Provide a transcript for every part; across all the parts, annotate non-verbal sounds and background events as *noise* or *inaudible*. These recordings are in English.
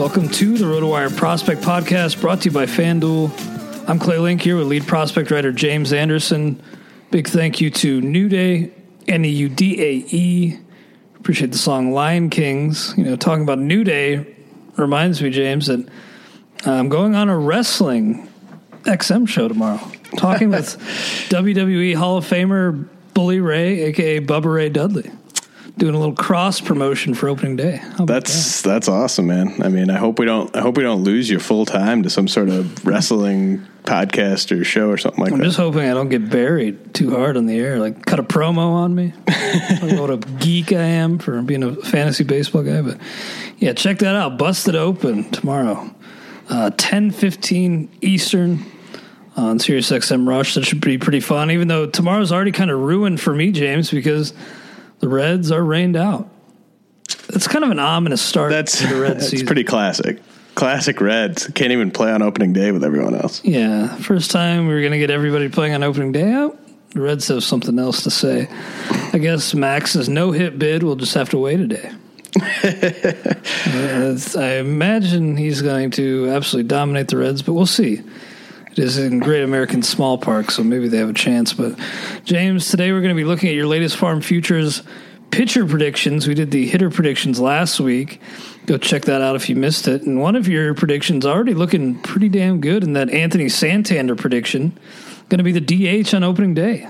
Welcome to the RotoWire Prospect Podcast brought to you by FanDuel. I'm Clay Link here with lead prospect writer James Anderson. Big thank you to New Day, N E U D A E. Appreciate the song Lion Kings. You know, talking about New Day reminds me, James, that I'm going on a wrestling XM show tomorrow. Talking with *laughs* WWE Hall of Famer Bully Ray, aka Bubba Ray Dudley doing a little cross promotion for opening day. That's that? that's awesome, man. I mean, I hope we don't I hope we don't lose you full time to some sort of wrestling podcast or show or something like I'm that. I'm just hoping I don't get buried too hard on the air, like cut a promo on me. *laughs* what a geek I am for being a fantasy baseball guy, but yeah, check that out. Busted open tomorrow, uh, ten fifteen Eastern on Sirius XM Rush. That should be pretty fun. Even though tomorrow's already kind of ruined for me, James, because the Reds are rained out. That's kind of an ominous start that's, to the Red *laughs* that's season. pretty classic. Classic Reds. Can't even play on opening day with everyone else. Yeah. First time we are going to get everybody playing on opening day out. The Reds have something else to say. I guess Max's no hit bid will just have to wait a day. *laughs* uh, I imagine he's going to absolutely dominate the Reds, but we'll see. It is in Great American Small Park, so maybe they have a chance. But James, today we're going to be looking at your latest Farm Futures pitcher predictions. We did the hitter predictions last week. Go check that out if you missed it. And one of your predictions already looking pretty damn good in that Anthony Santander prediction. Going to be the DH on opening day.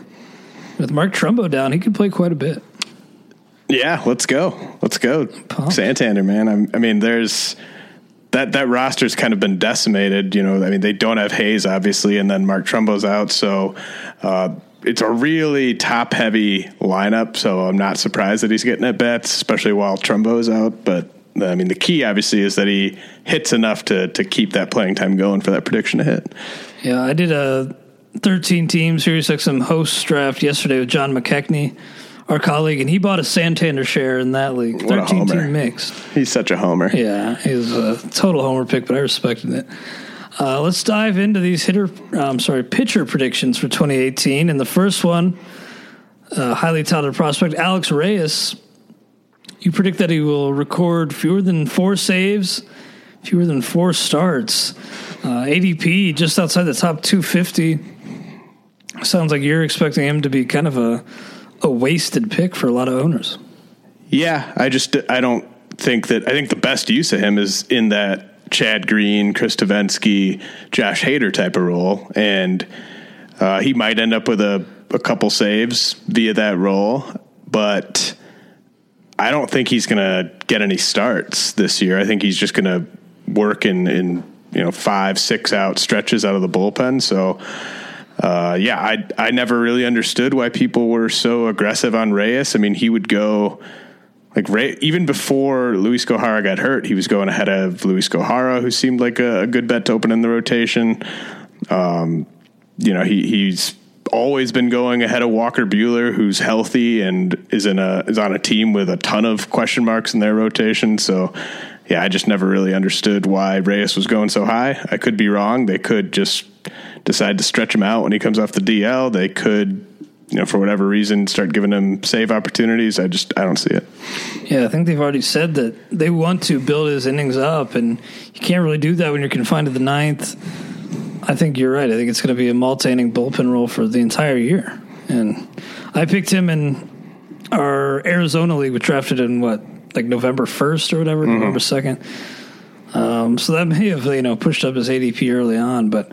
With Mark Trumbo down, he could play quite a bit. Yeah, let's go. Let's go. Pumped. Santander, man. I'm, I mean, there's that that roster's kind of been decimated. You know, I mean, they don't have Hays obviously, and then Mark Trumbo's out, so uh, it's a really top heavy lineup. So I'm not surprised that he's getting at bats, especially while Trumbo's out. But I mean, the key obviously is that he hits enough to to keep that playing time going for that prediction to hit. Yeah, I did a 13 team Sirius XM host draft yesterday with John McKechnie our colleague, and he bought a Santander share in that league. What a 13 homer. team mix. He's such a homer. Yeah, he's a total homer pick, but I respected it. Uh, let's dive into these hitter, I'm sorry, pitcher predictions for 2018. And the first one, uh, highly touted prospect Alex Reyes. You predict that he will record fewer than four saves, fewer than four starts. Uh, ADP just outside the top 250. Sounds like you're expecting him to be kind of a a wasted pick for a lot of owners. Yeah, I just I don't think that I think the best use of him is in that Chad Green, Chris Devenski, Josh Hader type of role, and uh, he might end up with a, a couple saves via that role, but I don't think he's going to get any starts this year. I think he's just going to work in in you know five six out stretches out of the bullpen. So uh, yeah, I I never really understood why people were so aggressive on Reyes. I mean, he would go like Ray, even before Luis Gohara got hurt, he was going ahead of Luis Gohara, who seemed like a, a good bet to open in the rotation. Um, you know, he he's always been going ahead of Walker Buehler, who's healthy and is in a is on a team with a ton of question marks in their rotation. So, yeah, I just never really understood why Reyes was going so high. I could be wrong. They could just decide to stretch him out when he comes off the DL. They could, you know, for whatever reason, start giving him save opportunities. I just I don't see it. Yeah, I think they've already said that they want to build his innings up, and you can't really do that when you're confined to the ninth. I think you're right. I think it's going to be a multi inning bullpen role for the entire year. And I picked him in our Arizona league, which drafted in what, like November 1st or whatever, mm-hmm. November 2nd. Um, so that may have, you know, pushed up his ADP early on. But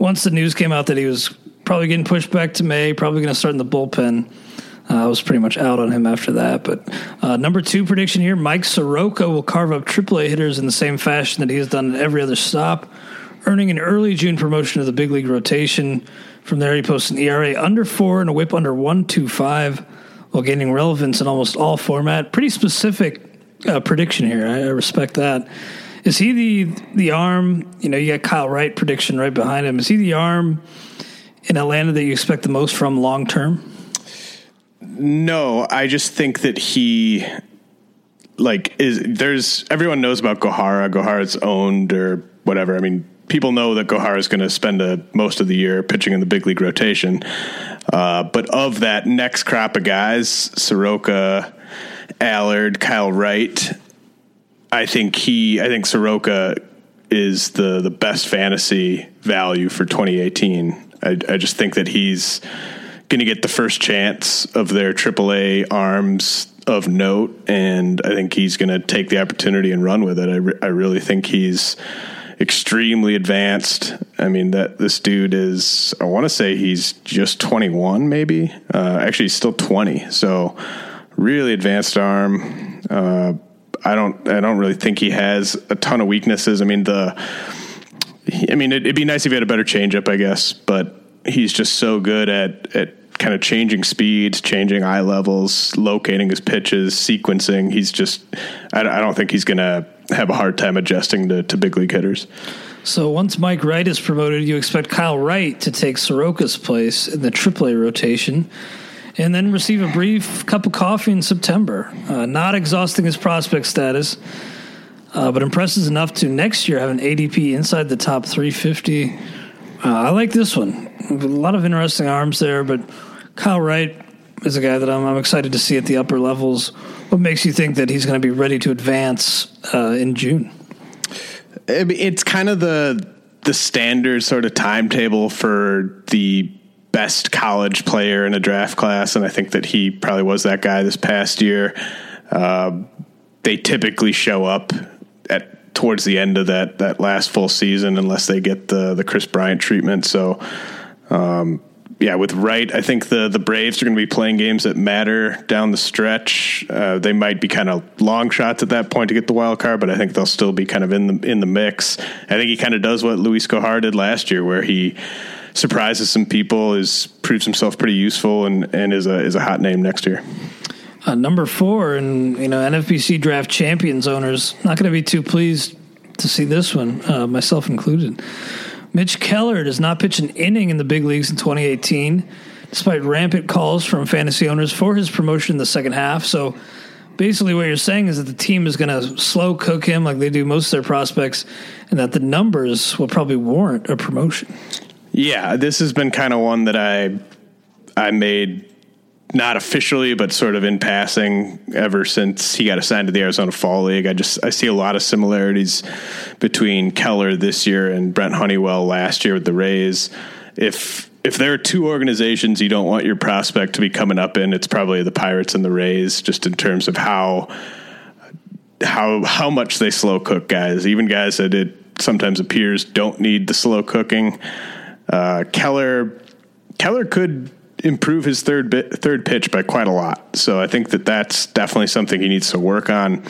once the news came out that he was probably getting pushed back to May, probably going to start in the bullpen, uh, I was pretty much out on him after that. But uh, number two prediction here Mike Soroka will carve up AAA hitters in the same fashion that he has done at every other stop earning an early June promotion to the big league rotation. From there, he posts an ERA under four and a WHIP under one two five, while gaining relevance in almost all format. Pretty specific uh, prediction here. I, I, respect that. Is he the the arm? You know, you got Kyle Wright prediction right behind him. Is he the arm in Atlanta that you expect the most from long term? No, I just think that he like is there's everyone knows about Gohara. Gohara's owned or whatever. I mean, people know that Gohara is going to spend a, most of the year pitching in the big league rotation. Uh, but of that next crop of guys, Soroka, Allard, Kyle Wright, I think he, I think Soroka is the the best fantasy value for 2018. I, I just think that he's going to get the first chance of their AAA arms of note, and I think he's going to take the opportunity and run with it. I, re- I really think he's extremely advanced. I mean that this dude is I want to say he's just 21 maybe. Uh, actually he's still 20. So really advanced arm. Uh, I don't I don't really think he has a ton of weaknesses. I mean the I mean it, would be nice if he had a better changeup, I guess, but he's just so good at at kind of changing speeds, changing eye levels, locating his pitches, sequencing. He's just I, I don't think he's going to have a hard time adjusting to, to big league hitters. So once Mike Wright is promoted, you expect Kyle Wright to take Soroka's place in the AAA rotation and then receive a brief cup of coffee in September. Uh, not exhausting his prospect status, uh, but impresses enough to next year have an ADP inside the top 350. Uh, I like this one. A lot of interesting arms there, but Kyle Wright is a guy that I'm, I'm excited to see at the upper levels. What makes you think that he's going to be ready to advance uh, in June? It's kind of the the standard sort of timetable for the best college player in a draft class, and I think that he probably was that guy this past year. Uh, they typically show up at towards the end of that that last full season, unless they get the the Kris Bryant treatment. So. Um, yeah, with Wright, I think the the Braves are going to be playing games that matter down the stretch. Uh, they might be kind of long shots at that point to get the wild card, but I think they'll still be kind of in the in the mix. I think he kind of does what Luis Gohara did last year, where he surprises some people, is proves himself pretty useful, and and is a is a hot name next year. Uh, number four, and you know NFBC draft champions owners not going to be too pleased to see this one, uh, myself included. Mitch Keller does not pitch an inning in the big leagues in 2018. despite rampant calls from fantasy owners for his promotion in the second half. So basically, what you're saying is that the team is going to slow cook him like they do most of their prospects, and that the numbers will probably warrant a promotion. Yeah, this has been kind of one that I I made not officially, but sort of in passing ever since he got assigned to the Arizona Fall League. I just I see a lot of similarities between Keller this year and Brent Honeywell last year with the Rays. If if there are two organizations you don't want your prospect to be coming up in, it's probably the Pirates and the Rays, just in terms of how how how much they slow cook guys. Even guys that it sometimes appears don't need the slow cooking. Uh, Keller Keller could improve his third bit, third pitch by quite a lot. So I think that that's definitely something he needs to work on.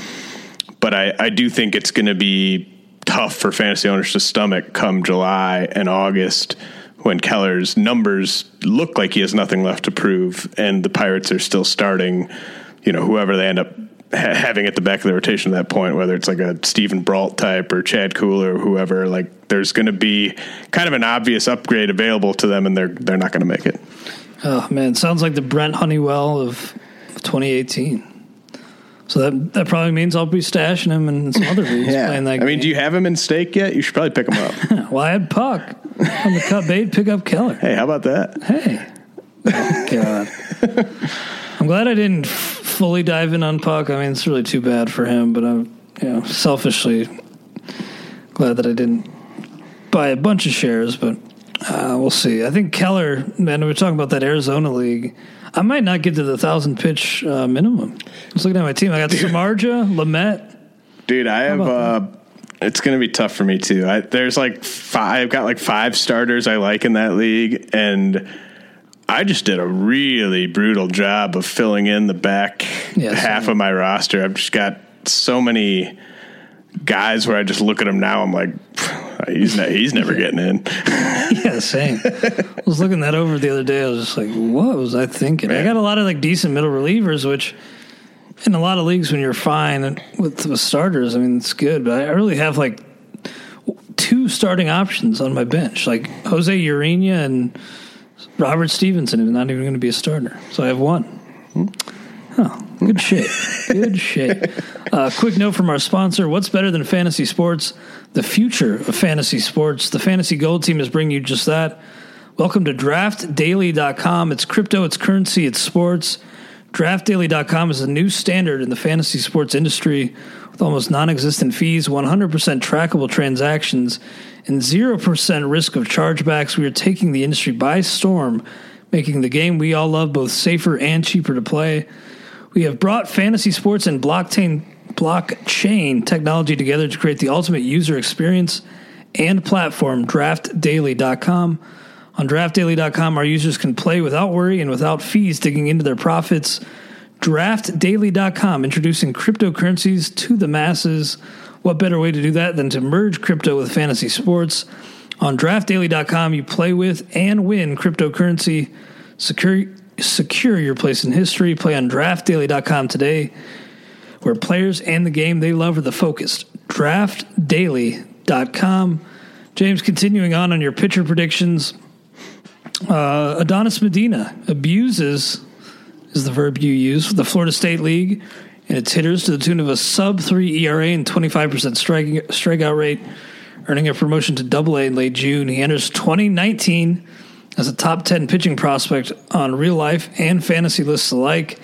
But I, I do think it's going to be tough for fantasy owners to stomach come July and August when Keller's numbers look like he has nothing left to prove, and the Pirates are still starting. You know, whoever they end up ha- having at the back of the rotation at that point, whether it's like a Steven Brault type or Chad Kuhl or whoever, like there's going to be kind of an obvious upgrade available to them, and they're they're not going to make it. Oh man, sounds like the Brent Honeywell of 2018. So that that probably means I'll be stashing him in some other leagues. yeah. playing that I mean, do you have him in stake yet? You should probably pick him up. *laughs* well, I had Puk on the cut bait, pick up Keller. hey, how about that? Hey, oh, God, *laughs* I'm glad I didn't f- fully dive in on Puk. I mean, it's really too bad for him, but I'm you know selfishly glad that I didn't buy a bunch of shares, but. Uh, we'll see. I think Keller, man, we were talking about that Arizona league. I might not get to the thousand pitch uh, minimum. I was looking at my team. I got Samardzija, Lamet. Dude, I have. Uh, it's going to be tough for me too. I, there's like five. I've got like five starters I like in that league, and I just did a really brutal job of filling in the back Yeah, half same. of my roster. I've just got so many guys where I just look at them now. I'm like, he's ne- he's never getting in. *laughs* Yeah, same. I was looking that over the other day. I was just like, what was I thinking? I got a lot of like decent middle relievers, which in a lot of leagues when you're fine with the starters, I mean, it's good. But I really have like two starting options on my bench, like Jose Urena and Robert Stephenson, is not even going to be a starter. So I have one. Oh, good shape. Good *laughs* shape. Uh, quick note from our sponsor What's better than fantasy sports? The future of fantasy sports. The Fantasy Gold team is bringing you just that. Welcome to draftdaily.com. It's crypto, it's currency, it's sports. Draftdaily.com is a new standard in the fantasy sports industry with almost non existent fees, 100% trackable transactions, and 0% risk of chargebacks. We are taking the industry by storm, making the game we all love both safer and cheaper to play. We have brought fantasy sports and blockchain blockchain technology together to create the ultimate user experience and platform, draftdaily.com. On draftdaily.com, our users can play without worry and without fees digging into their profits. Draftdaily.com, introducing cryptocurrencies to the masses. What better way to do that than to merge crypto with fantasy sports? On draftdaily.com, you play with and win cryptocurrency. Secure, secure your place in history. Play on draftdaily.com today, where players and the game they love are the focused. Draftdaily.com. James, continuing on on your pitcher predictions, uh, Adonis Medina abuses is the verb you use for the Florida State League and its hitters to the tune of a sub three ERA and twenty five percent striking strikeout rate, earning a promotion to Double A in late June. He enters twenty nineteen as a top ten pitching prospect on real life and fantasy lists alike.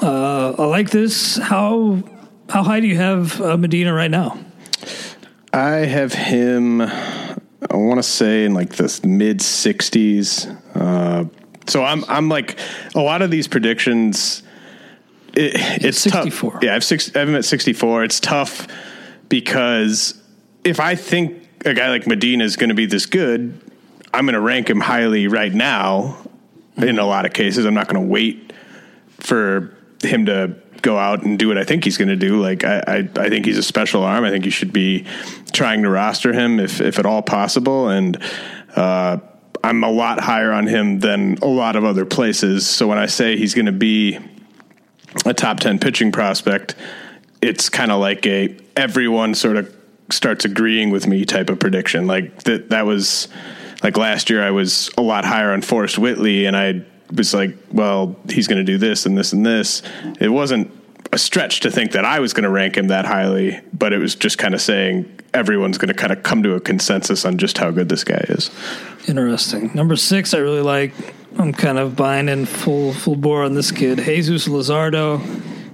Uh, I like this. How how high do you have uh, Medina right now? I have him. I want to say in like the mid sixties. Uh, so I'm I'm like a lot of these predictions. It, it's 64. tough. Yeah, I have six. I have him at sixty four. It's tough because if I think a guy like Medina is going to be this good, I'm going to rank him highly right now. In a lot of cases, I'm not going to wait for him to go out and do what I think he's going to do. Like I, I, I think he's a special arm. I think you should be trying to roster him if, if at all possible. And uh, I'm a lot higher on him than a lot of other places. So when I say he's going to be a top ten pitching prospect, it's kind of like a everyone sort of starts agreeing with me type of prediction. Like that that was like last year, I was a lot higher on Forrest Whitley, and I was like, well, he's going to do this and this and this. It wasn't a stretch to think that I was going to rank him that highly, but it was just kind of saying everyone's going to kind of come to a consensus on just how good this guy is. Interesting. Number six, I really like. I'm kind of buying in full full bore on this kid, Jesus Luzardo,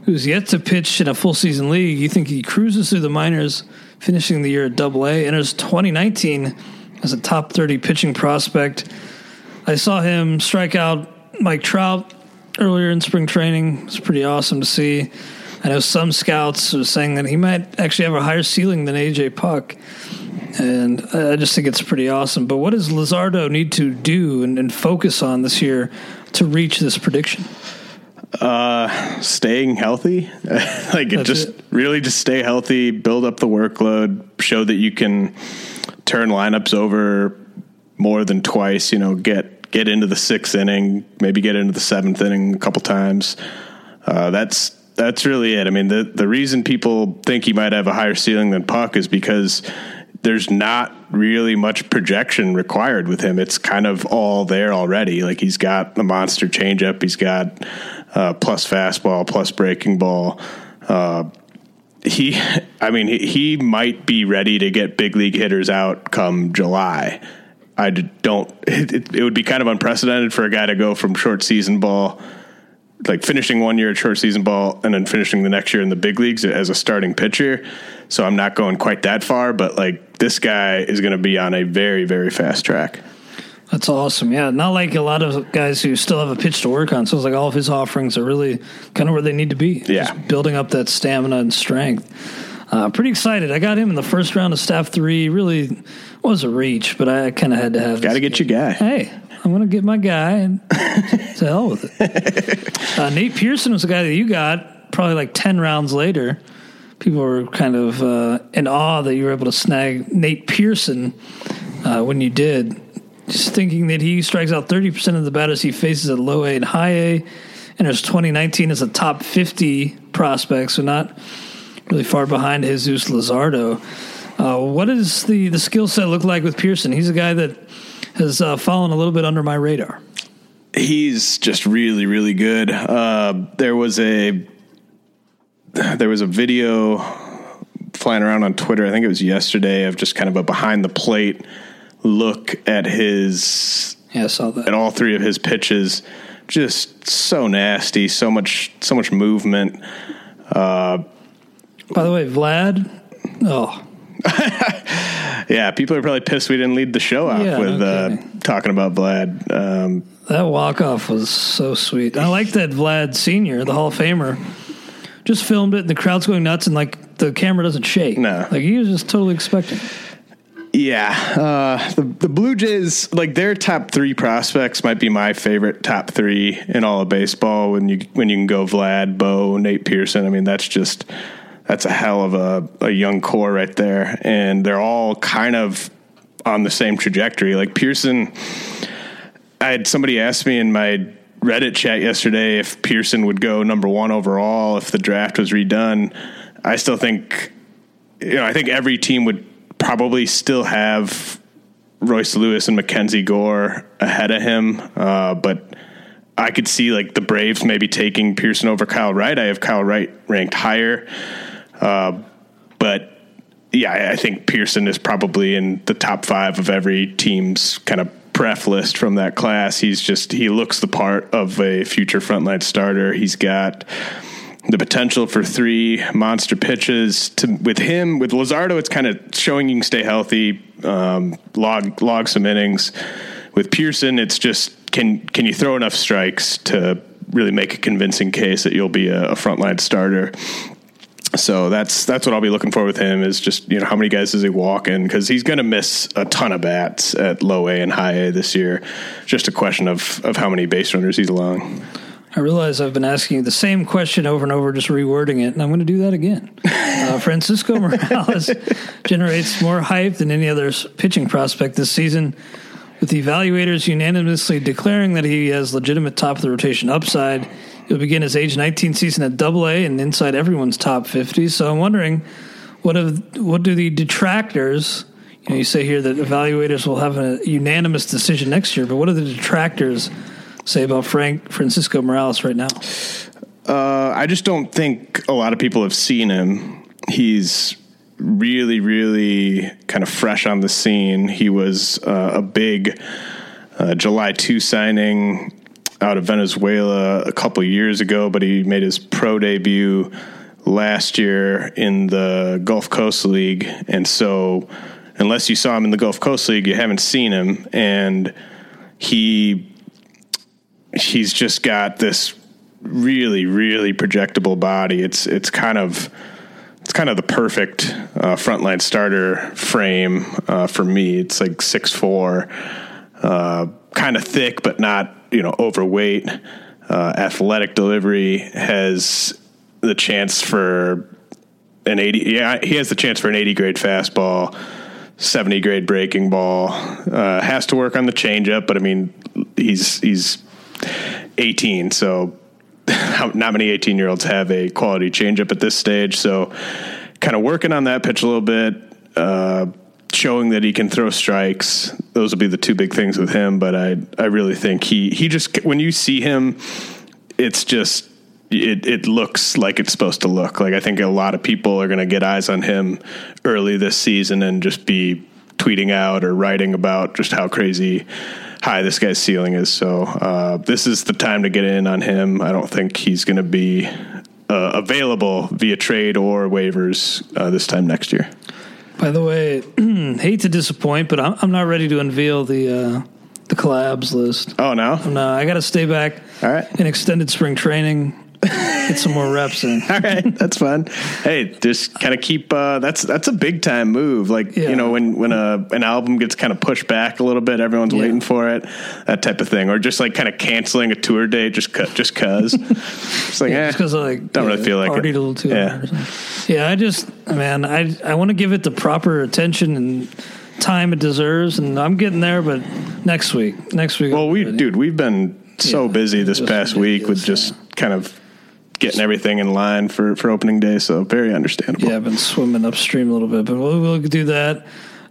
who's yet to pitch in a full season league. You think he cruises through the minors, finishing the year at Double A, enters 2019 as a top 30 pitching prospect. I saw him strike out Mike Trout earlier in spring training. It's pretty awesome to see. I know some scouts are saying that he might actually have a higher ceiling than AJ Puk. And I just think it's pretty awesome. But what does Luzardo need to do and, and focus on this year to reach this prediction? Uh, staying healthy, *laughs* like just it. really just stay healthy, build up the workload, show that you can turn lineups over more than twice. You know, get get into the sixth inning, maybe get into the seventh inning a couple times. Uh, that's that's really it. I mean, the the reason people think he might have a higher ceiling than Puk is because there's not really much projection required with him. It's kind of all there already. Like he's got the monster changeup, he's got uh, plus fastball, plus breaking ball. Uh, he, I mean, he, he might be ready to get big league hitters out come July. I don't. It, it would be kind of unprecedented for a guy to go from short season ball like finishing one year at short season ball and then finishing the next year in the big leagues as a starting pitcher. So I'm not going quite that far, but like this guy is going to be on a very, very fast track. That's awesome. Yeah, not like a lot of guys who still have a pitch to work on. So it's like all of his offerings are really kind of where they need to be. Yeah, Just building up that stamina and strength. Uh, pretty excited. I got him in the first round of staff three. Really was a reach, but I kind of had to have. Got to get your guy. Hey, I'm going to get my guy and *laughs* to hell with it. Uh, Nate Pearson was the guy that you got probably like 10 rounds later. People were kind of uh, in awe that you were able to snag Nate Pearson uh, when you did. Just thinking that he strikes out 30% of the batters he faces at low A and high A. And his 2019 as a top 50 prospect, so not really far behind Jesus Luzardo. Uh, what does the, the skill set look like with Pearson? He's a guy that has uh, fallen a little bit under my radar. He's just really, really good. Uh, there was a there was a video flying around on Twitter. I think it was yesterday of just kind of a behind the plate look at his yeah, I saw that at all three of his pitches. Just so nasty, so much, so much movement. Uh, By the way, Vlad. Oh, *laughs* yeah, people are probably pissed we didn't lead the show off yeah, with uh, talking about Vlad. Um, that walk off was so sweet. I like that Vlad Senior, the Hall of Famer, just filmed it and the crowd's going nuts and like the camera doesn't shake. No, like he was just totally expecting. Yeah, uh, the the Blue Jays, like their top three prospects, might be my favorite top three in all of baseball. When you when you can go Vlad, Bo, Nate Pearson. I mean, that's just that's a hell of a, a young core right there. And they're all kind of on the same trajectory. Like Pearson, I had somebody ask me in my Reddit chat yesterday if Pearson would go number one overall if the draft was redone. I still think, you know, I think every team would probably still have Royce Lewis and Mackenzie Gore ahead of him. Uh, but I could see like the Braves maybe taking Pearson over Kyle Wright. I have Kyle Wright ranked higher. Uh, but yeah, I think Pearson is probably in the top five of every team's kind of pref list from that class. He's just he looks the part of a future frontline starter. He's got the potential for three monster pitches. To with him with Luzardo, it's kind of showing you can stay healthy, um, log log some innings. With Pearson, it's just can can you throw enough strikes to really make a convincing case that you'll be a, a frontline starter so that's that's what I'll be looking for with him is just you know how many guys does he walk in because he's going to miss a ton of bats at low A and high A this year. Just a question of of how many base runners he's allowing. I realize I've been asking the same question over and over, just rewording it, and I'm going to do that again. *laughs* Uh, Francisco Morales *laughs* generates more hype than any other pitching prospect this season, with the evaluators unanimously declaring that he has legitimate top of the rotation upside He'll begin his age 19 season at Double A and inside everyone's top 50. So I'm wondering, what have, what do the detractors, you You, know, you say here that evaluators will have a unanimous decision next year, but what do the detractors say about Frank Francisco Morales right now? Uh, I just don't think a lot of people have seen him. He's really, really kind of fresh on the scene. He was uh, a big uh, July 2 signing out of Venezuela a couple years ago, but he made his pro debut last year in the Gulf Coast League. And so, unless you saw him in the Gulf Coast League, you haven't seen him. And he he's just got this really, really projectable body. It's it's kind of it's kind of the perfect uh, frontline starter frame uh, for me. It's like six four, uh, kind of thick but not you know overweight. Uh, athletic delivery has the chance for an eighty. Yeah, he has the chance for an eighty grade fastball. 70 grade breaking ball uh, has to work on the changeup, but I mean, he's he's 18, so *laughs* not many 18 year olds have a quality changeup at this stage. So, kind of working on that pitch a little bit, uh, showing that he can throw strikes. Those will be the two big things with him. But I, I really think he, he just when you see him, it's just it it looks like it's supposed to look. Like I think a lot of people are going to get eyes on him early this season and just be tweeting out or writing about just how crazy high this guy's ceiling is. So uh, this is the time to get in on him. I don't think he's going to be uh, available via trade or waivers uh, this time next year. By the way, *clears throat* hate to disappoint, but I'm, I'm not ready to unveil the uh, the collabs list. Oh no, no, I got to stay back. All right, in extended spring training get some more reps in. *laughs* All right, that's fun. Hey, just kind of keep. Uh, that's that's a big time move. Like yeah. you know, when when a an album gets kind of pushed back a little bit, everyone's yeah. waiting for it, that type of thing, or just like kind of canceling a tour date just cu- just cause. *laughs* it's like, yeah, because eh, like don't really feel like partied it. a little too yeah. Yeah, I just man, I I want to give it the proper attention and time it deserves, and I'm getting there. But next week, next week. Well, we, dude, we've been so yeah, busy this past week with just kind of getting everything in line for, for opening day. So very understandable. Yeah, I've been swimming upstream a little bit, but we'll, we'll do that.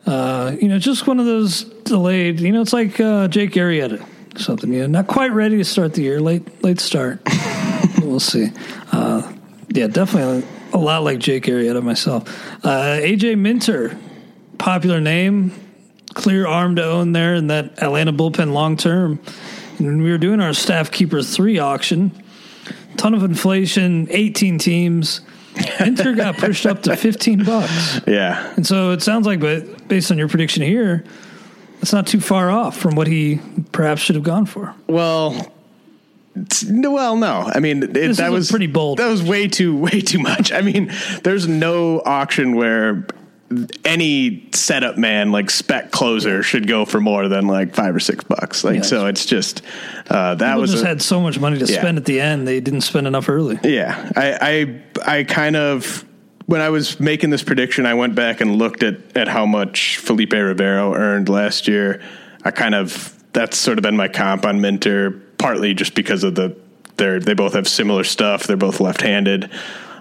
Uh, you know, just one of those delayed. You know, it's like uh, Jake Arrieta, something. You know, not quite ready to start the year. Late late start. *laughs* we'll see. Uh, yeah, definitely a lot like Jake Arrieta myself. Uh, AJ Minter, popular name, clear arm to own there in that Atlanta bullpen long term. And we were doing our staff keeper three auction ton of inflation, 18 teams. Minter got pushed up to 15 bucks. Yeah. And so it sounds like, but based on your prediction here, it's not too far off from what he perhaps should have gone for. Well, well, no. I mean, it, that was pretty bold. That was way too, way too much. I mean, there's no auction where any setup man like spec closer should go for more than like five or six bucks. Like so, it's just uh, that People was just a, had so much money to yeah. spend at the end. They didn't spend enough early. Yeah, I I, I kind of when I was making this prediction, I went back and looked at at how much Felipe Rivero earned last year. I kind of that's sort of been my comp on Minter, partly just because of the they're they both have similar stuff. They're both left handed.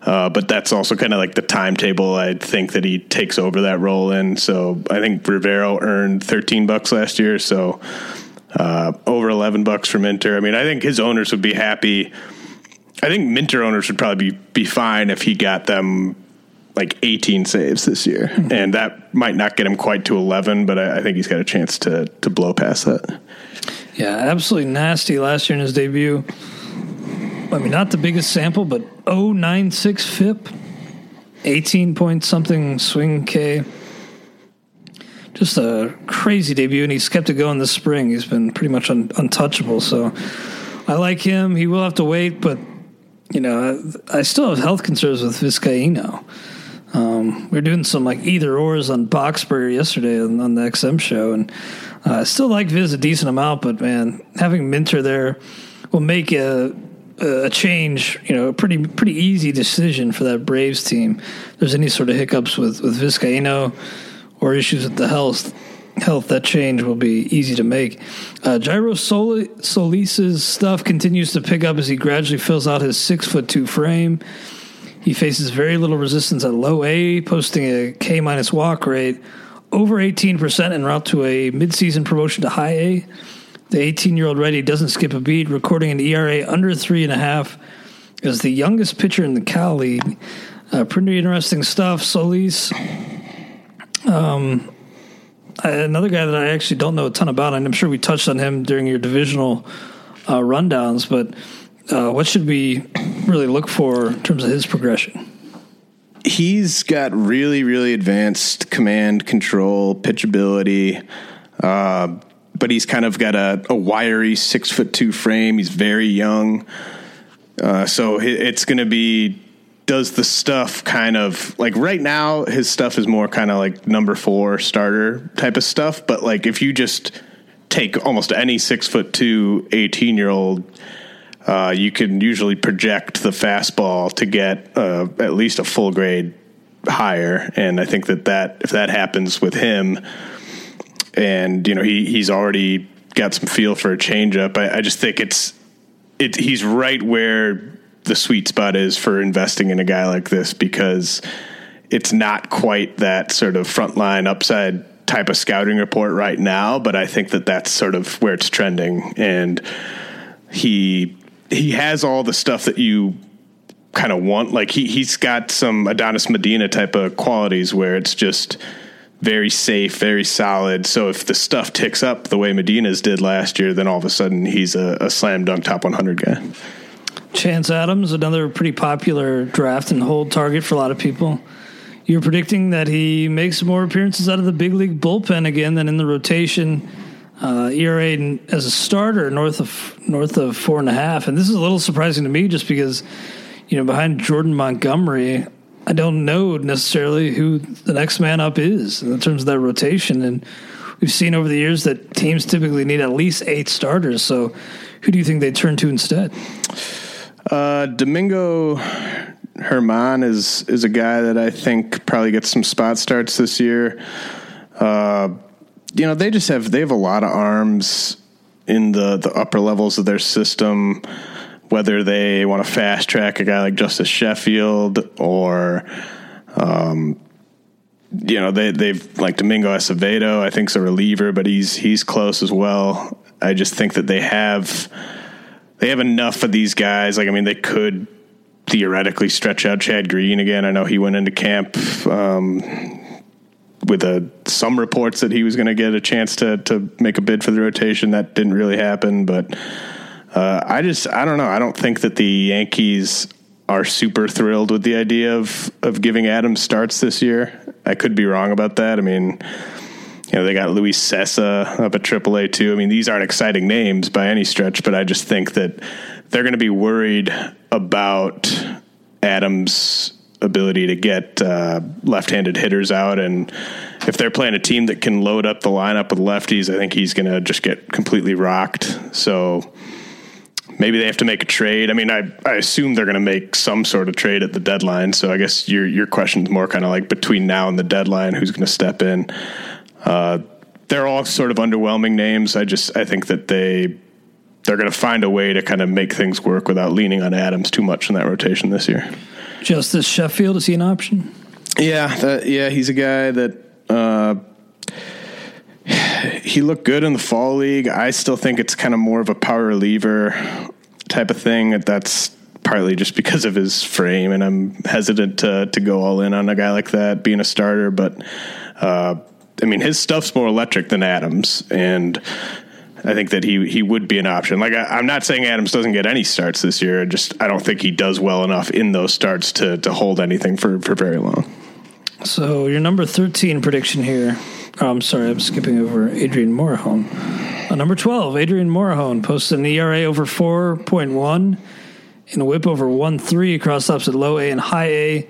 Uh, but that's also kind of like the timetable I think that he takes over that role in. So I think Rivero earned 13 bucks last year. So uh, over 11 bucks from Minter. I mean, I think his owners would be happy. I think Minter owners would probably be, be fine if he got them like 18 saves this year. Mm-hmm. And that might not get him quite to 11, but I, I think he's got a chance to, to blow past that. Yeah, absolutely nasty last year in his debut. I mean, not the biggest sample, but 096 FIP, 18 point something swing K. Just a crazy debut, and he's kept it going this spring. He's been pretty much un- untouchable. So I like him. He will have to wait, but you know, I, I still have health concerns with Vizcaino. Um, we are doing some like either ors on Boxberger yesterday on, on the XM show, and uh, I still like Viz a decent amount, but man, having Minter there will make a a change, you know, a pretty pretty easy decision for that Braves team. If there's any sort of hiccups with with Vizcaino or issues with the health, health that change will be easy to make. Uh, Jairo Sol- Solis's stuff continues to pick up as he gradually fills out his six foot two frame. He faces very little resistance at low A, posting a K minus walk rate. over 18% en route to a midseason promotion to high A. The 18 year old righty doesn't skip a beat, recording an ERA under three and a half as the youngest pitcher in the Cal League. Uh, pretty interesting stuff. Solis, um, another guy that I actually don't know a ton about, and I'm sure we touched on him during your divisional uh, rundowns, but uh, what should we really look for in terms of his progression? He's got really, really advanced command control, pitchability, uh, but he's kind of got a, a wiry six foot two frame. He's very young. Uh, so it's going to be does the stuff kind of like right now his stuff is more kind of like number four starter type of stuff but like if you just take almost any six foot two 18 year old uh, you can usually project the fastball to get uh, at least a full grade higher and i think that that if that happens with him and you know he he's already got some feel for a changeup I, I just think it's it, he's right where the sweet spot is for investing in a guy like this because it's not quite that sort of frontline upside type of scouting report right now, but I think that that's sort of where it's trending. And he he has all the stuff that you kind of want. Like he he's got some Adonis Medina type of qualities where it's just very safe, very solid. So if the stuff ticks up the way Medina's did last year, then all of a sudden he's a, a slam dunk top 100 guy. Chance Adams, another pretty popular draft and hold target for a lot of people. You're predicting that he makes more appearances out of the big league bullpen again than in the rotation. Uh, ERA as a starter north of north of four and a half, and this is a little surprising to me, just because you know behind Jordan Montgomery, I don't know necessarily who the next man up is in terms of that rotation, and we've seen over the years that teams typically need at least eight starters. So, who do you think they turn to instead? Uh, Domingo German is is a guy that I think probably gets some spot starts this year. Uh, you know, they just have they have a lot of arms in the the upper levels of their system. Whether they want to fast track a guy like Justus Sheffield or, um, you know, they they've like Domingo Acevedo. I think's a reliever, but he's he's close as well. I just think that they have they have enough of these guys. Like, I mean, they could theoretically stretch out Chad Green again. I know he went into camp um, with a, some reports that he was going to get a chance to to make a bid for the rotation. That didn't really happen, but uh, I just I don't know. I don't think that the Yankees are super thrilled with the idea of of giving Adams starts this year. I could be wrong about that. I mean you know, they got Luis Cessa up at AAA too. I mean, these aren't exciting names by any stretch, but I just think that they're going to be worried about Adams' ability to get uh, left-handed hitters out, and if they're playing a team that can load up the lineup with lefties, I think he's going to just get completely rocked. So maybe they have to make a trade. I mean, I, I assume they're going to make some sort of trade at the deadline. So I guess your your question is more kind of like between now and the deadline, who's going to step in? Uh, they're all sort of underwhelming names. I just I think that they they're going to find a way to kind of make things work without leaning on Adams too much in that rotation this year. Justus Sheffield is he an option? Yeah, that, yeah, he's a guy that uh, he looked good in the fall league. I still think it's kind of more of a power reliever type of thing. That's partly just because of his frame, and I'm hesitant to to go all in on a guy like that being a starter, but. Uh, I mean, his stuff's more electric than Adams, and I think that he he would be an option. Like I, am not saying Adams doesn't get any starts this year. Just I don't think he does well enough in those starts to to hold anything for for very long. So your number 13 prediction here. Oh, I'm sorry, I'm skipping over Adrian Morejon. Uh, number 12, Adrian Morejon posted an ERA over 4.1 and a WHIP over 1.3 across stops at low A and high A.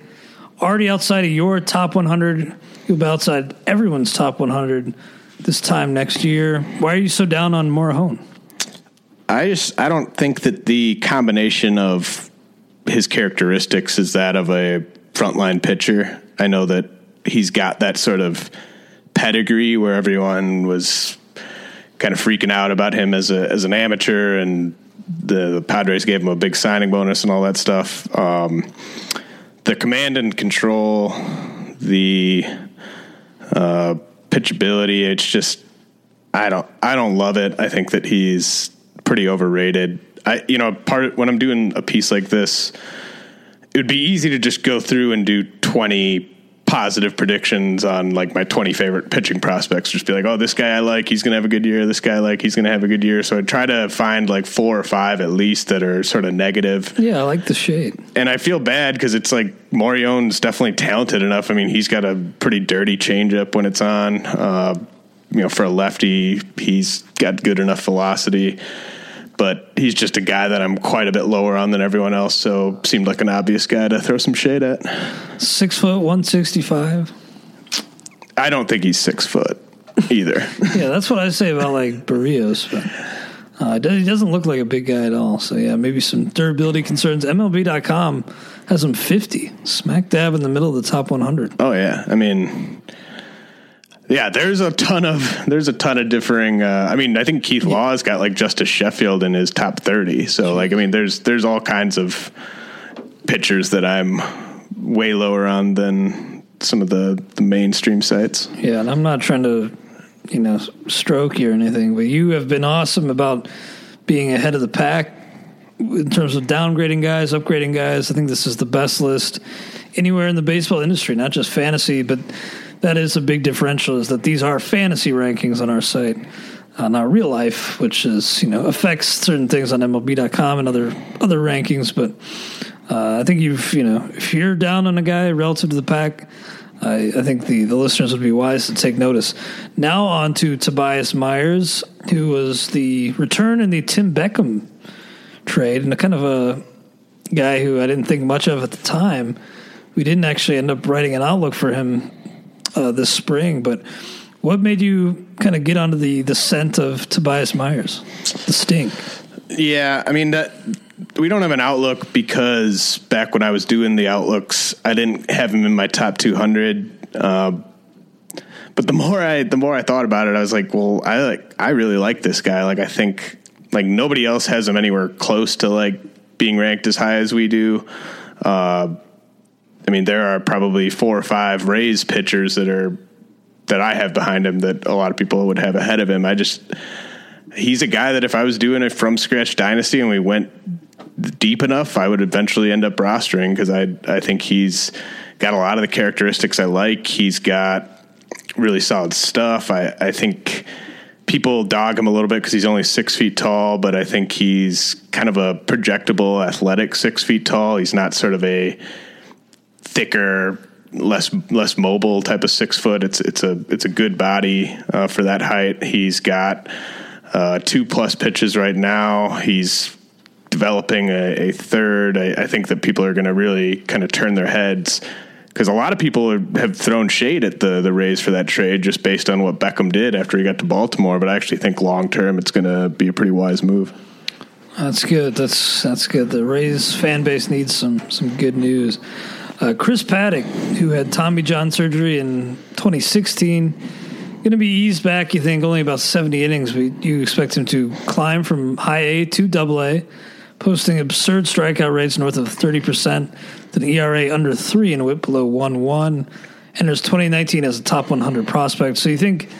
Already outside of your top 100 He'll be outside everyone's top 100 this time next year. Why are you so down on Morejon? I just I don't think that the combination of his characteristics is that of a frontline pitcher. I know that he's got that sort of pedigree where everyone was kind of freaking out about him as a as an amateur, and the, the Padres gave him a big signing bonus and all that stuff. Um, the command and control, the uh, pitchability. It's just I don't I don't love it. I think that he's pretty overrated. I you know part when I'm doing a piece like this, it would be easy to just go through and do 20 positive predictions on like my 20 favorite pitching prospects. Just be like, oh, this guy I like, he's going to have a good year. This guy I like, he's going to have a good year. So I try to find like four or five at least that are sort of negative. Yeah, I like the shade. And I feel bad because it's like Morejon's definitely talented enough. I mean, he's got a pretty dirty changeup when it's on. Uh, you know, for a lefty, he's got good enough velocity but he's just a guy that I'm quite a bit lower on than everyone else. So seemed like an obvious guy to throw some shade at. Six foot, one sixty five. I don't think he's six foot either. *laughs* yeah, that's what I say about like Berrios, but uh, he doesn't look like a big guy at all. So yeah, maybe some durability concerns. MLB.com has him fifty, smack dab in the middle of the top one hundred. Oh yeah, I mean yeah, there's a ton of there's a ton of differing. Uh, I mean, I think Keith Law's got like Justus Sheffield in his top thirty. So like, I mean, there's there's all kinds of pitchers that I'm way lower on than some of the the mainstream sites. Yeah, and I'm not trying to you know stroke you or anything, but you have been awesome about being ahead of the pack in terms of downgrading guys, upgrading guys. I think this is the best list anywhere in the baseball industry, not just fantasy, but that is a big differential is that these are fantasy rankings on our site, uh, not real life, which is you know affects certain things on MLB.com and other other rankings. But uh, I think you've you know if you're down on a guy relative to the pack. I, I think the, the listeners would be wise to take notice. Now on to Tobias Myers, who was the return in the Tim Beckham trade, and a kind of a guy who I didn't think much of at the time. We didn't actually end up writing an outlook for him uh, this spring. But what made you kind of get onto the the scent of Tobias Myers, the sting? Yeah, I mean that we don't have an outlook because back when I was doing the outlooks, I didn't have him in my top 200. Uh, but the more I the more I thought about it, I was like, well, I like I really like this guy. Like I think like nobody else has him anywhere close to like being ranked as high as we do. Uh, I mean, there are probably four or five Rays pitchers that are that I have behind him that a lot of people would have ahead of him. I just he's a guy that if I was doing a from scratch dynasty and we went deep enough, I would eventually end up rostering because I I think he's got a lot of the characteristics I like. He's got really solid stuff. I I think people dog him a little bit because he's only six feet tall, but I think he's kind of a projectable, athletic six feet tall. He's not sort of a thicker, less less mobile type of six foot. It's it's a it's a good body uh, for that height. He's got uh, two plus pitches right now. He's developing a, a third. I, I, think that people are going to really kind of turn their heads because a lot of people have thrown shade at the the Rays for that trade just based on what Beckham did after he got to Baltimore. But I actually think long term it's going to be a pretty wise move. That's good. That's that's good. The Rays fan base needs some some good news. Uh, Chris Paddack, who had Tommy John surgery in 2016, going to be eased back. You think only about 70 innings, but you expect him to climb from high A to double A, posting absurd strikeout rates north of 30 percent, an ERA under three and whip below one one. Enters 2019 as a top 100 prospect. So you think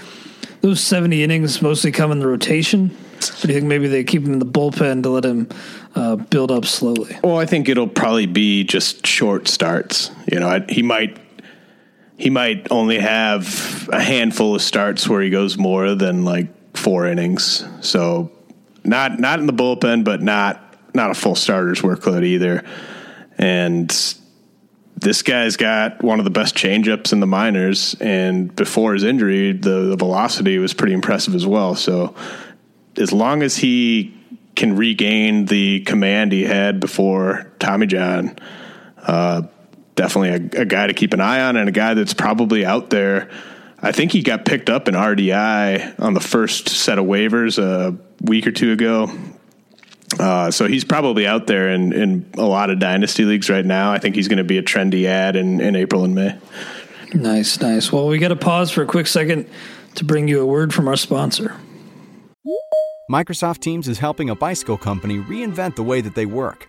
those 70 innings mostly come in the rotation? Or do you think maybe they keep him in the bullpen to let him uh, build up slowly? Well, I think it'll probably be just short starts. You know, he might he might only have a handful of starts where he goes more than like four innings. So not not in the bullpen, but not not a full starter's workload either. And this guy's got one of the best changeups in the minors, and before his injury, the, the velocity was pretty impressive as well. So as long as he can regain the command he had before Tommy John, uh, definitely a, a, guy to keep an eye on and a guy that's probably out there. I think he got picked up in RDI on the first set of waivers a week or two ago. Uh, so he's probably out there in, in a lot of dynasty leagues right now. I think he's going to be a trendy ad in, in April and May. Nice, nice. Well, we got to pause for a quick second to bring you a word from our sponsor. Microsoft Teams is helping a bicycle company reinvent the way that they work.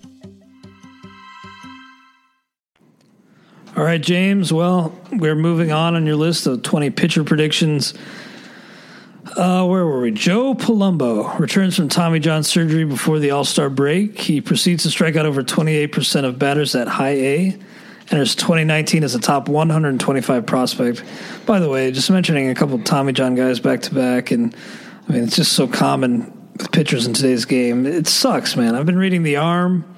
All right, James. Well, we're moving on on your list of 20 pitcher predictions. Uh, where were we? Joe Palumbo returns from Tommy John surgery before the All Star break. He proceeds to strike out over 28% of batters at high A. and Enters 2019 as a top 125 prospect. By the way, just mentioning a couple Tommy John guys back to back, and I mean, it's just so common with pitchers in today's game. It sucks, man. I've been reading The Arm,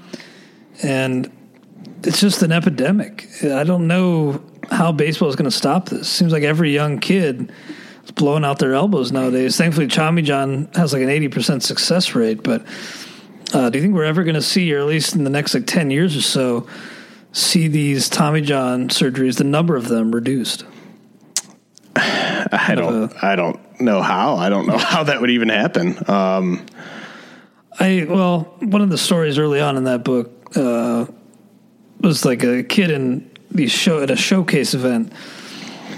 and it's just an epidemic. I don't know how baseball is going to stop this. Seems like every young kid is blowing out their elbows nowadays. Thankfully, Tommy John has like an eighty percent success rate. But uh, do you think we're ever going to see, or at least in the next like ten years or so, see these Tommy John surgeries, the number of them reduced? I don't. A, I don't know how. I don't know *laughs* how that would even happen. Um, I well, one of the stories early on in that book. Uh, was like a kid in these show at a showcase event,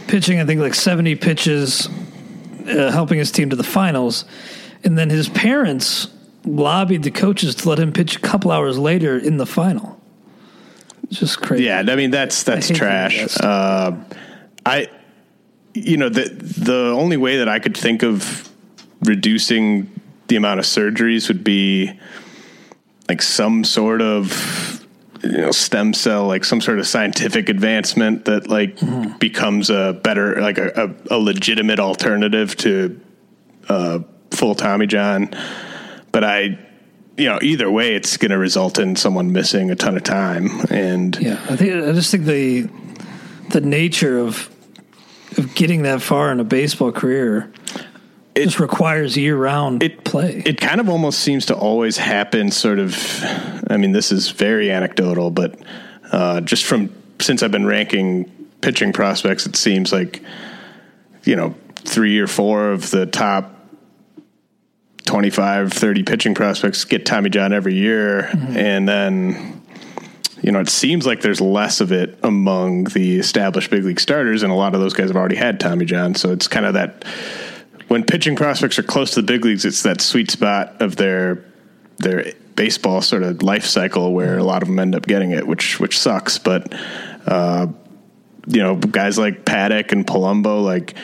pitching I think like seventy pitches, uh, helping his team to the finals, and then his parents lobbied the coaches to let him pitch a couple hours later in the final. It's just crazy. Yeah, I mean that's that's trash. Uh, I, you know, the the only way that I could think of reducing the amount of surgeries would be like some sort of you know stem cell like some sort of scientific advancement that like mm-hmm. becomes a better like a, a, a legitimate alternative to uh, full Tommy John. But I you know, either way, it's going to result in someone missing a ton of time. And yeah, I think I just think the the nature of of getting that far in a baseball career it just requires year round it, play. It kind of almost seems to always happen. Sort of. I mean, this is very anecdotal, but uh, just from since I've been ranking pitching prospects, it seems like you know three or four of the top 25, 30 pitching prospects get Tommy John every year. Mm-hmm. And then, you know, it seems like there's less of it among the established big league starters. And a lot of those guys have already had Tommy John. So it's kind of that when pitching prospects are close to the big leagues, it's that sweet spot of their, their baseball sort of life cycle where a lot of them end up getting it, which, which sucks. But, uh, you know, guys like Paddack and Palumbo, like,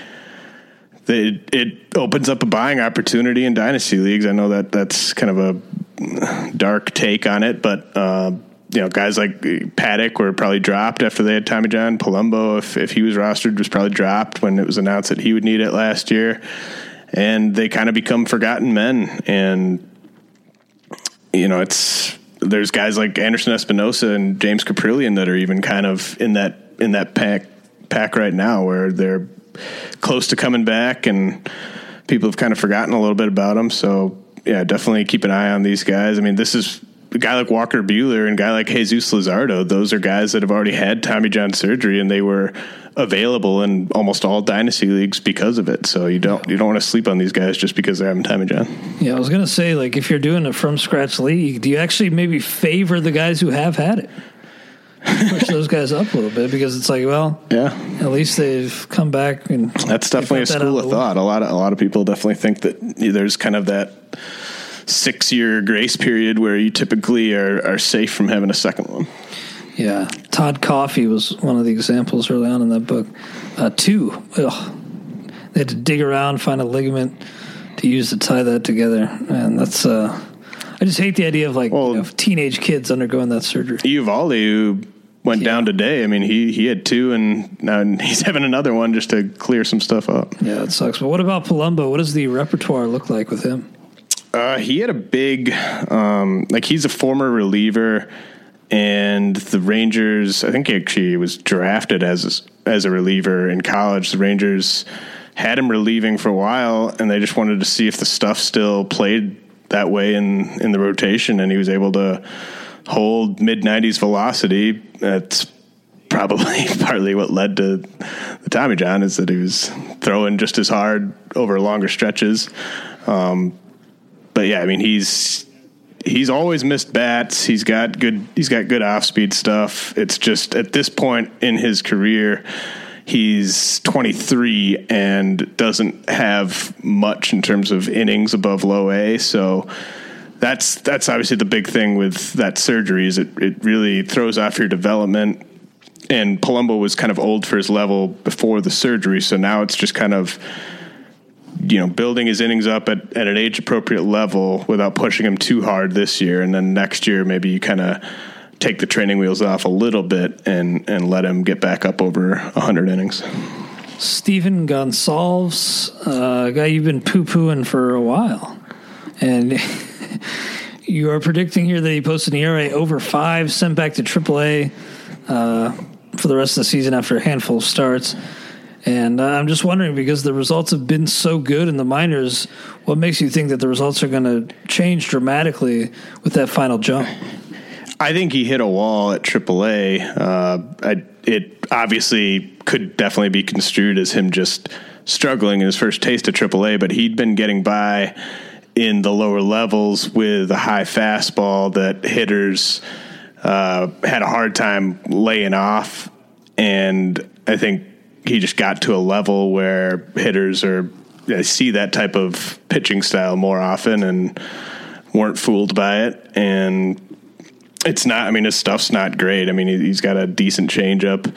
it, it opens up a buying opportunity in dynasty leagues. I know that that's kind of a dark take on it, but uh, you know, guys like Paddack were probably dropped after they had Tommy John. Palumbo, if if he was rostered, was probably dropped when it was announced that he would need it last year, and they kind of become forgotten men. And you know, it's there's guys like Anderson Espinoza and James Kaprielian that are even kind of in that in that pack pack right now where they're close to coming back, and people have kind of forgotten a little bit about them. So yeah, definitely keep an eye on these guys. I mean, this is a guy like Walker Buehler and a guy like Jesus Luzardo. Those are guys that have already had Tommy John surgery, and they were available in almost all dynasty leagues because of it. So you don't you don't want to sleep on these guys just because they're having Tommy John. Yeah, I was gonna say like if you're doing a from scratch league, do you actually maybe favor the guys who have had it? push those guys up a little bit because it's like, well, yeah, at least they've come back and that's definitely a school of thought. A lot of a lot of people definitely think that there's kind of that six year grace period where you typically are, are safe from having a second one. Yeah, Todd Coffey was one of the examples early on in that book. Uh, two, ugh. they had to dig around, find a ligament to use to tie that together, and that's. Uh, I just hate the idea of like well, you know, teenage kids undergoing that surgery. Eovaldi, who went yeah. down today. I mean, he he had two, and now he's *laughs* having another one just to clear some stuff up. Yeah, it sucks. But what about Palumbo? What does the repertoire look like with him? Uh, he had a big, um, like he's a former reliever, and the Rangers. I think he actually was drafted as as a reliever in college. The Rangers had him relieving for a while, and they just wanted to see if the stuff still played that way in in the rotation, and he was able to hold mid 90s velocity. That's probably *laughs* partly what led to the Tommy John is that he was throwing just as hard over longer stretches. Um, but yeah, I mean he's he's always missed bats. He's got good he's got good off speed stuff. It's just at this point in his career, he's 23 and doesn't have much in terms of innings above low A. So that's that's obviously the big thing with that surgery is it, it really throws off your development. And Palumbo was kind of old for his level before the surgery, so now it's just kind of you know building his innings up at, at an age appropriate level without pushing him too hard this year, and then next year maybe you kind of take the training wheels off a little bit and and let him get back up over 100 innings. Stephen Gonsalves, uh, guy you've been poo pooing for a while, and *laughs* you are predicting here that he posted an ERA over five, sent back to AAA uh, for the rest of the season after a handful of starts. And uh, I'm just wondering because the results have been so good in the minors, what makes you think that the results are going to change dramatically with that final jump? I think he hit a wall at AAA. Uh, I, it obviously could definitely be construed as him just struggling in his first taste of AAA, but he'd been getting by in the lower levels with a high fastball that hitters uh, had a hard time laying off. And I think he just got to a level where hitters are I see that type of pitching style more often and weren't fooled by it. And it's not. I mean, his stuff's not great. I mean, he's got a decent changeup.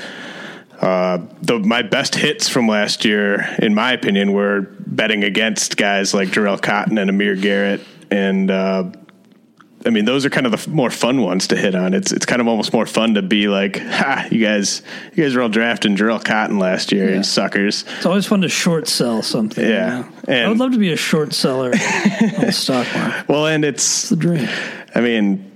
Uh, the, my best hits from last year, in my opinion, were betting against guys like Jharel Cotton and Amir Garrett, and uh, I mean, those are kind of the more fun ones to hit on. It's it's kind of almost more fun to be like, *laughs* ha, you guys, you guys are all drafting Jharel Cotton last year, yeah. you suckers. It's always fun to short sell something. Yeah, you know? I would love to be a short seller on the stock market. *laughs* Well, and it's, it's the dream. I mean,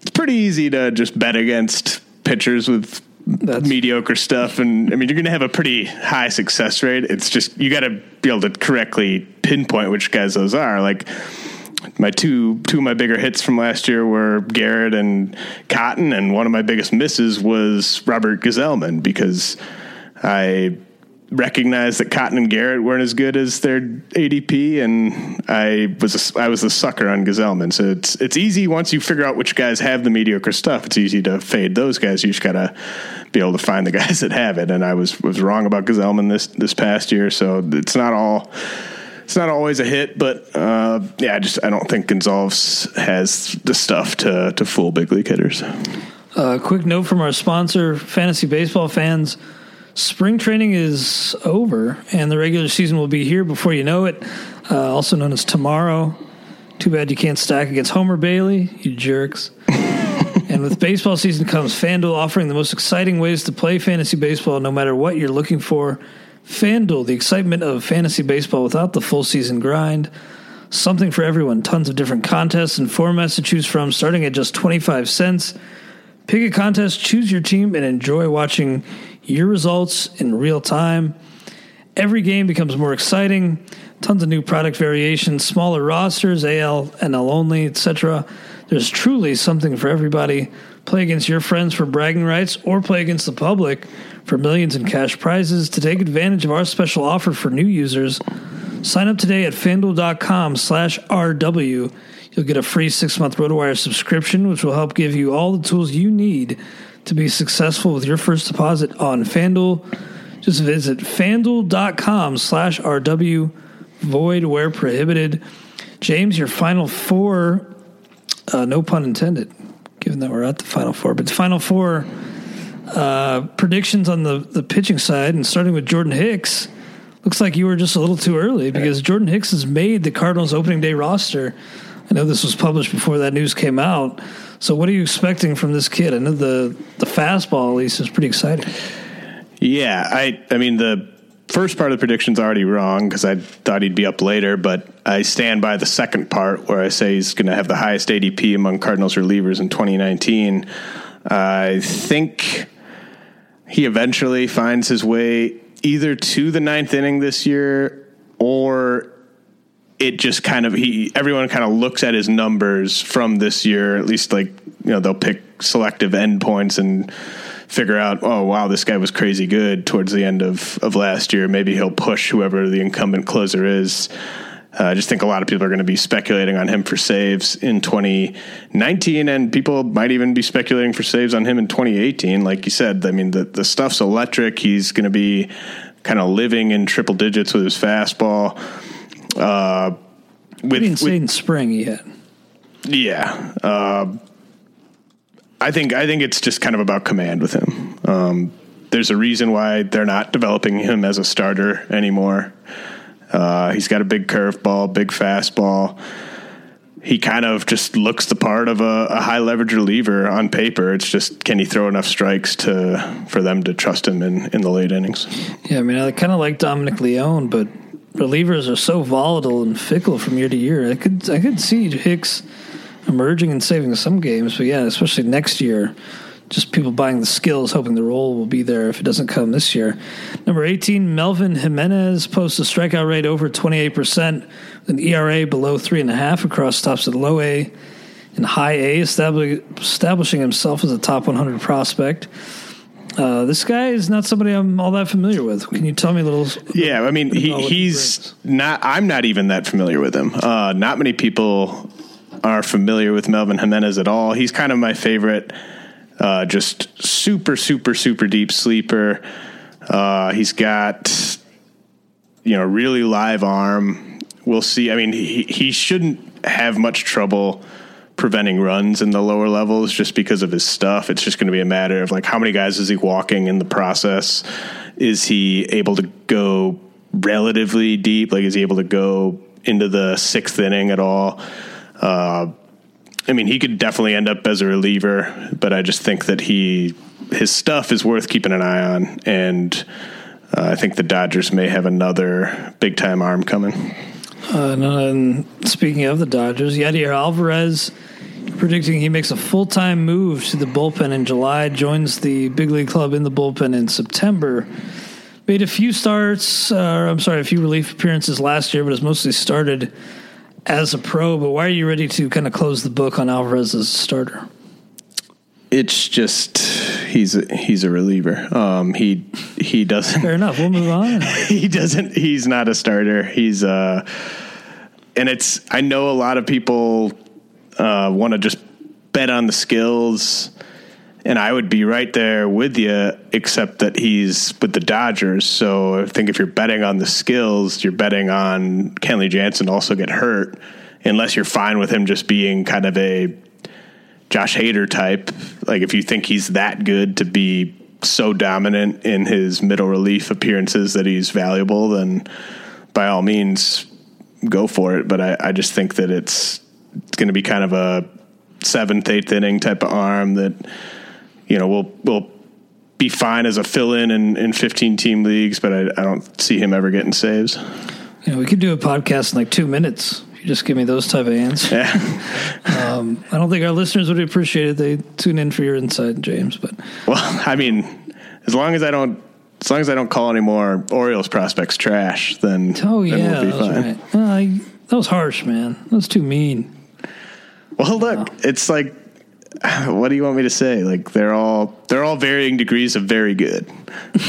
it's pretty easy to just bet against pitchers with that's mediocre stuff and i mean you're going to have a pretty high success rate it's just you got to be able to correctly pinpoint which guys those are like my two two of my bigger hits from last year were Garrett and Cotton, and one of my biggest misses was Robert Gsellman because I recognized that Cotton and Garrett weren't as good as their ADP, and I was a, I was a sucker on Gsellman. So it's it's easy once you figure out which guys have the mediocre stuff. It's easy to fade those guys. You just gotta be able to find the *laughs* guys that have it. And I was was wrong about Gsellman this this past year. So it's not all it's not always a hit, but uh, yeah, I just I don't think Gonsalves has the stuff to to fool big league hitters. A uh, quick note from our sponsor, fantasy baseball fans: spring training is over, and the regular season will be here before you know it. Uh, also known as tomorrow. Too bad you can't stack against Homer Bailey, you jerks. *laughs* and with baseball season comes FanDuel offering the most exciting ways to play fantasy baseball, no matter what you're looking for. FanDuel, the excitement of fantasy baseball without the full season grind. Something for everyone. Tons of different contests and formats to choose from, starting at just 25 cents. Pick a contest, choose your team, and enjoy watching your results in real time. Every game becomes more exciting. Tons of new product variations, smaller rosters, AL, and NL only, etc. There's truly something for everybody. Play against your friends for bragging rights or play against the public for millions in cash prizes. To take advantage of our special offer for new users, sign up today at fanduel.com slash RW. You'll get a free six month RotoWire subscription, which will help give you all the tools you need to be successful with your first deposit on FanDuel. Just visit fanduel.com slash RW. Void where prohibited. James, your final four, uh, no pun intended, given that we're at the final four, but the final four uh, predictions on the, the pitching side, and starting with Jordan Hicks, looks like you were just a little too early because Jordan Hicks has made the Cardinals opening day roster. I know this was published before that news came out. So, what are you expecting from this kid? I know the the fastball at least is pretty exciting. Yeah, I I mean the first part of the prediction's already wrong because I thought he'd be up later, but I stand by the second part where I say he's going to have the highest ADP among Cardinals relievers in 2019. I think he eventually finds his way either to the ninth inning this year or it just kind of he everyone kind of looks at his numbers from this year at least like you know they'll pick selective endpoints and figure out, oh wow, this guy was crazy good towards the end of of last year. Maybe he'll push whoever the incumbent closer is. Uh, I just think a lot of people are going to be speculating on him for saves in 2019, and people might even be speculating for saves on him in 2018. Like you said, I mean, the, the stuff's electric. He's going to be kind of living in triple digits with his fastball. Uh, with, insane with, spring yet. Yeah. Uh, I think I think it's just kind of about command with him. Um, there's a reason why they're not developing him as a starter anymore. Uh, he's got a big curveball, big fastball. He kind of just looks the part of a, a, high leverage reliever on paper. It's just can he throw enough strikes to for them to trust him in, in the late innings? Yeah, I mean, I kind of like Dominic Leone, but relievers are so volatile and fickle from year to year. I could I could see Hicks emerging and saving some games, but yeah, especially next year just people buying the skills, hoping the role will be there if it doesn't come this year. Number 18, Melvin Jimenez posts a strikeout rate over 28%, an ERA below 3.5 across stops at low A and high A, establishing himself as a top 100 prospect. Uh, this guy is not somebody I'm all that familiar with. Can you tell me a little? Yeah, I mean, he, he's not. I'm not even that familiar with him. Uh, not many people are familiar with Melvin Jimenez at all. He's kind of my favorite uh, just super, super, super deep sleeper. Uh, he's got, you know, really live arm. We'll see. I mean, he, he shouldn't have much trouble preventing runs in the lower levels just because of his stuff. It's just going to be a matter of like how many guys is he walking in the process? Is he able to go relatively deep? Like, is he able to go into the sixth inning at all? Uh, I mean, he could definitely end up as a reliever, but I just think that he his stuff is worth keeping an eye on, and uh, I think the Dodgers may have another big time arm coming. Uh, and speaking of the Dodgers, Yadier Alvarez predicting he makes a full time move to the bullpen in July, joins the big league club in the bullpen in September. Made a few starts, uh, I'm sorry, a few relief appearances last year, but has mostly started as a pro, but why are you ready to kind of close the book on Alvarez as a starter? It's just he's a, he's a reliever. Um, he he doesn't. Fair enough. We'll move on. *laughs* he doesn't. He's not a starter. He's uh, and it's. I know a lot of people uh, want to just bet on the skills and I would be right there with you, except that he's with the Dodgers. So I think if you're betting on the skills, you're betting on Kenley Jansen also get hurt, unless you're fine with him just being kind of a Josh Hader type. Like if you think he's that good to be so dominant in his middle relief appearances that he's valuable, then by all means go for it. But I, I just think that it's, it's going to be kind of a seventh, eighth inning type of arm that you know, we'll we'll be fine as a fill in in 15 team leagues, but I, I don't see him ever getting saves. You know, we could do a podcast in like two minutes. If you just give me those type of answers. Yeah. *laughs* um, I don't think our listeners would appreciate it. They tune in for your insight, James. But well, *laughs* I mean, as long as I don't as long as I don't call any more Orioles prospects trash, then oh yeah, then we'll be fine. Right. Uh, that was harsh, man. That was too mean. Well, look, it's like *sighs* what do you want me to say? Like they're all they're all varying degrees of very good.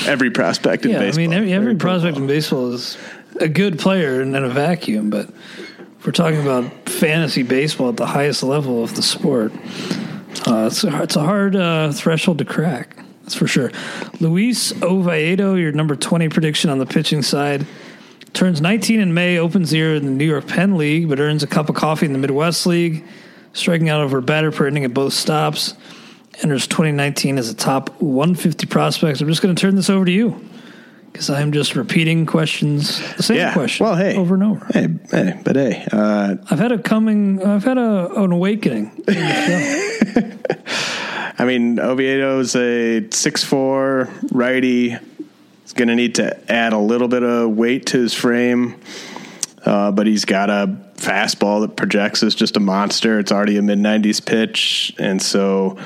Every *laughs* prospect in yeah, baseball. I mean, every, every prospect in baseball is a good player in a vacuum, but if we're talking about fantasy baseball at the highest level of the sport, uh, it's a, it's a hard uh, threshold to crack. That's for sure. Luis Oviedo, your number twenty prediction on the pitching side. Turns 19 in May, opens the year in the New York Penn League, but earns a cup of coffee in the Midwest League striking out over batter per inning at both stops. Enters 2019 as a top 150 prospect. I'm just going to turn this over to you because I'm just repeating questions, the same yeah. question, well, hey, over and over. Hey, hey but hey, uh, I've had a coming, I've had a, an awakening. *laughs* I mean, Oviedo's a six four righty. He's going to need to add a little bit of weight to his frame, uh, but he's got a fastball that projects is just a monster. It's already a mid 90s pitch, and so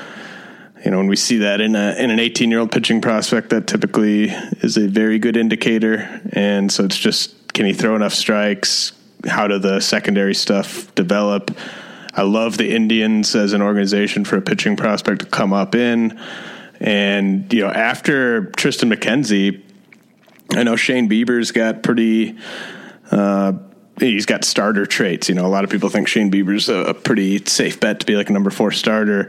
you know when we see that in a in an 18 year old pitching prospect, that typically is a very good indicator. And so it's just can he throw enough strikes? How do the secondary stuff develop? I love the Indians as an organization for a pitching prospect to come up in And, you know, after Triston McKenzie, I know Shane Bieber's got pretty, uh, he's got starter traits. You know, a lot of people think Shane Bieber's a, a pretty safe bet to be like a number four starter.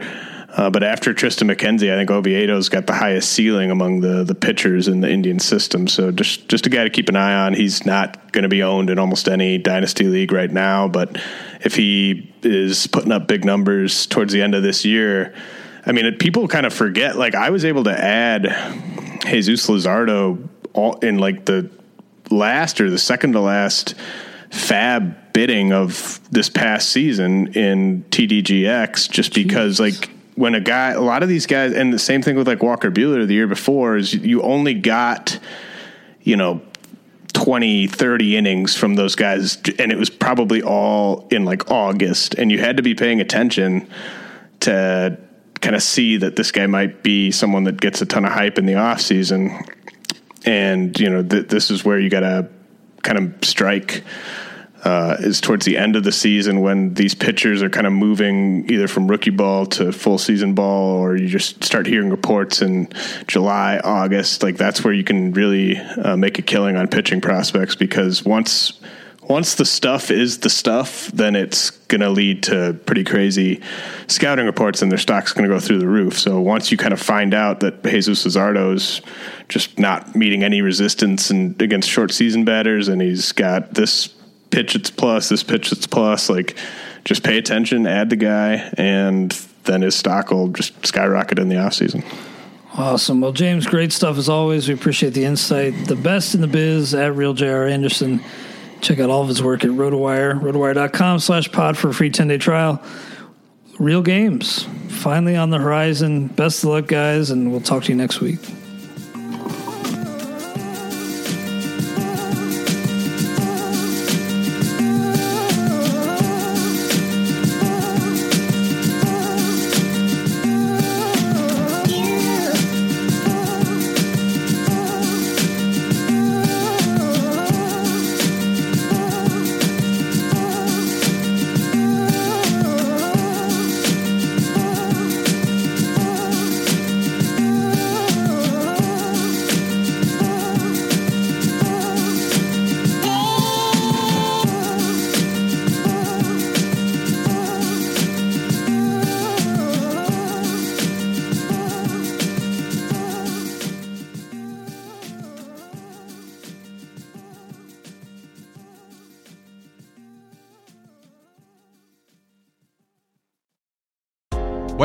Uh, but after Triston McKenzie, I think Oviedo's got the highest ceiling among the the pitchers in the Indian system. So just just a guy to keep an eye on. He's not going to be owned in almost any dynasty league right now, but if he is putting up big numbers towards the end of this year, I mean, it, people kind of forget. Like I was able to add Jesus Luzardo all in like the last or the second to last fab bidding of this past season in TDGX just because like when a guy a lot of these guys and the same thing with like Walker Buehler the year before is you only got you know 20 30 innings from those guys and it was probably all in like August and you had to be paying attention to kind of see that this guy might be someone that gets a ton of hype in the off season. And you know th- this is where you got to kind of strike uh, is towards the end of the season when these pitchers are kind of moving either from rookie ball to full season ball, or you just start hearing reports in July, August. Like that's where you can really uh, make a killing on pitching prospects because once once the stuff is the stuff, then it's going to lead to pretty crazy scouting reports, and their stock's going to go through the roof. So once you kind of find out that Jesus Luzardo is just not meeting any resistance and against short season batters, and he's got this pitch it's plus, this pitch it's plus, like just pay attention, add the guy, and then his stock will just skyrocket in the off season. Awesome. Well, James, great stuff as always. We appreciate the insight. The best in the biz at Real JR Anderson. Check out all of his work at RotoWire, rotowire.com slash pod for a free 10 day trial. Real games finally on the horizon. Best of luck, guys, and we'll talk to you next week.